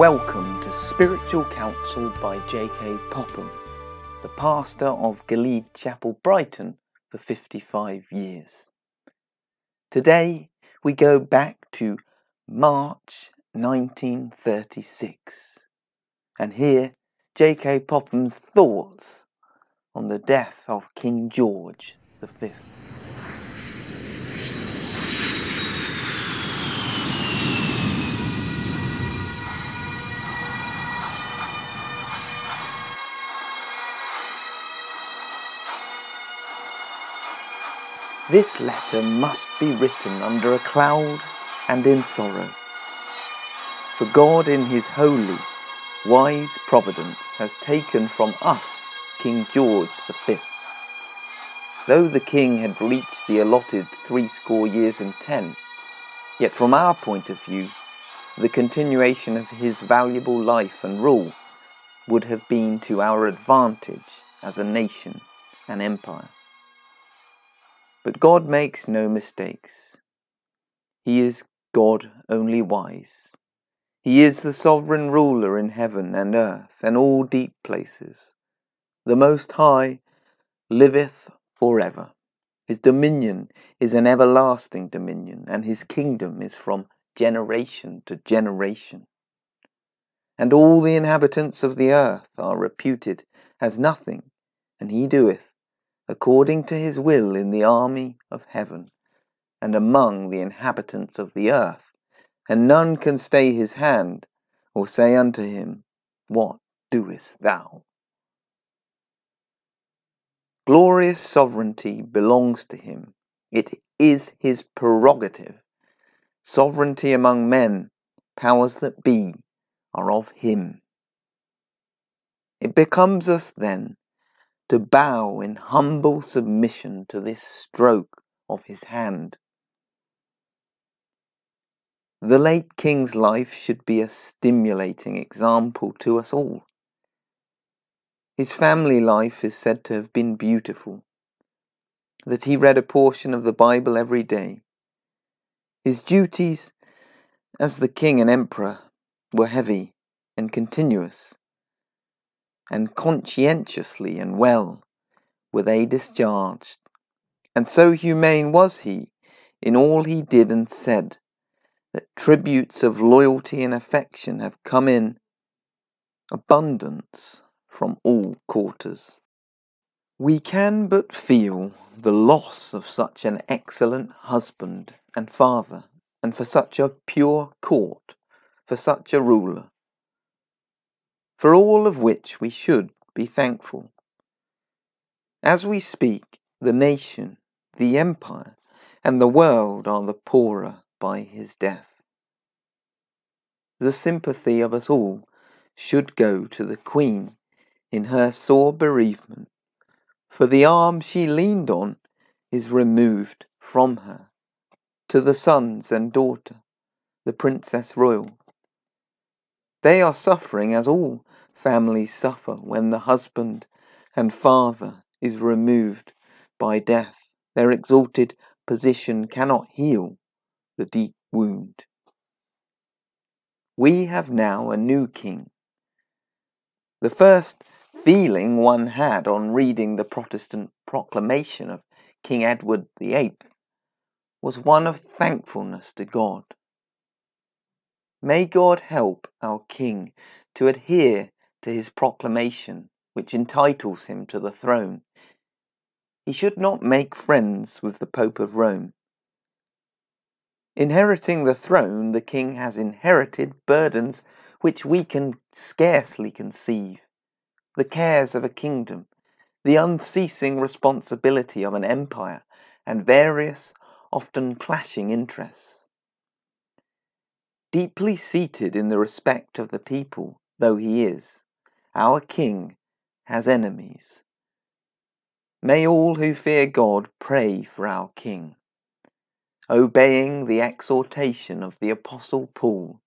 Welcome to Spiritual Counsel by J.K. Popham, the pastor of Galeed Chapel, Brighton, for 55 years. Today we go back to March 1936 and hear J.K. Popham's thoughts on the death of King George V. This letter must be written under a cloud and in sorrow. For God, in His holy, wise providence, has taken from us King George V. Though the king had reached the allotted threescore years and ten, yet from our point of view, the continuation of his valuable life and rule would have been to our advantage as a nation and empire. But God makes no mistakes. He is God only wise. He is the sovereign ruler in heaven and earth and all deep places. The Most High liveth forever. His dominion is an everlasting dominion, and his kingdom is from generation to generation. And all the inhabitants of the earth are reputed as nothing, and he doeth according to his will in the army of heaven, and among the inhabitants of the earth, and none can stay his hand, or say unto him, What doest thou? Glorious sovereignty belongs to him. It is his prerogative. Sovereignty among men, powers that be, are of him. It becomes us then to bow in humble submission to this stroke of his hand. The late king's life should be a stimulating example to us all. His family life is said to have been beautiful, that he read a portion of the Bible every day. His duties as the king and emperor were heavy and continuous and conscientiously and well were they discharged. And so humane was he in all he did and said, that tributes of loyalty and affection have come in abundance from all quarters. We can but feel the loss of such an excellent husband and father, and for such a pure court, for such a ruler for all of which we should be thankful. As we speak, the nation, the empire, and the world are the poorer by his death. The sympathy of us all should go to the Queen in her sore bereavement, for the arm she leaned on is removed from her, to the sons and daughter, the Princess Royal. They are suffering as all families suffer when the husband and father is removed by death. Their exalted position cannot heal the deep wound. We have now a new king. The first feeling one had on reading the Protestant proclamation of King Edward VIII was one of thankfulness to God. May God help our King to adhere to his proclamation, which entitles him to the throne. He should not make friends with the Pope of Rome. Inheriting the throne, the king has inherited burdens which we can scarcely conceive the cares of a kingdom, the unceasing responsibility of an empire, and various, often clashing interests. Deeply seated in the respect of the people, though he is, our King has enemies. May all who fear God pray for our King, obeying the exhortation of the Apostle Paul.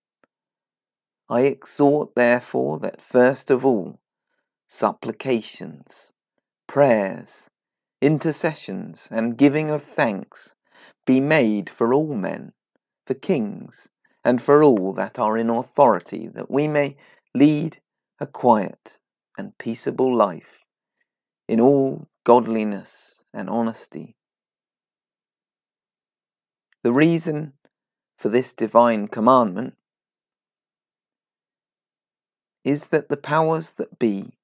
I exhort, therefore, that first of all, supplications, prayers, intercessions, and giving of thanks be made for all men, for kings, and for all that are in authority, that we may lead a quiet and peaceable life in all godliness and honesty. The reason for this divine commandment is that the powers that be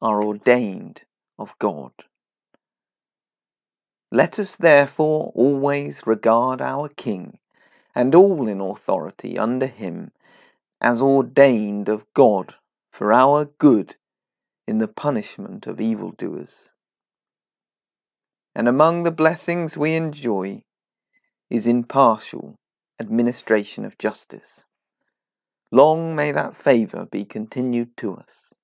are ordained of God. Let us therefore always regard our King and all in authority under him as ordained of God for our good in the punishment of evildoers. And among the blessings we enjoy is impartial administration of justice. Long may that favour be continued to us.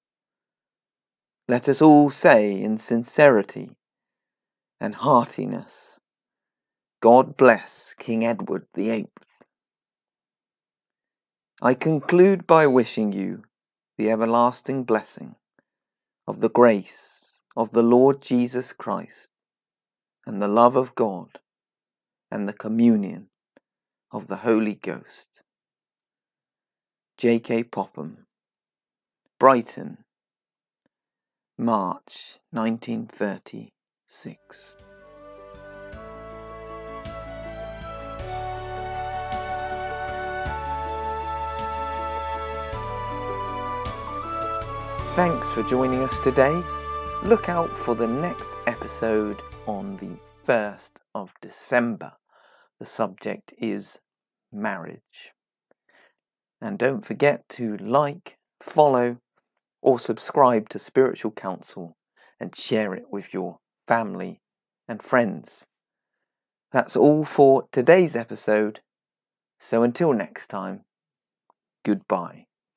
Let us all say in sincerity and heartiness, God bless King Edward the Eighth. I conclude by wishing you the everlasting blessing of the grace of the Lord Jesus Christ and the love of God and the communion of the Holy Ghost. J.K. Popham, Brighton, March 1936. Thanks for joining us today. Look out for the next episode on the 1st of December. The subject is marriage. And don't forget to like, follow, or subscribe to Spiritual Counsel and share it with your family and friends. That's all for today's episode. So until next time, goodbye.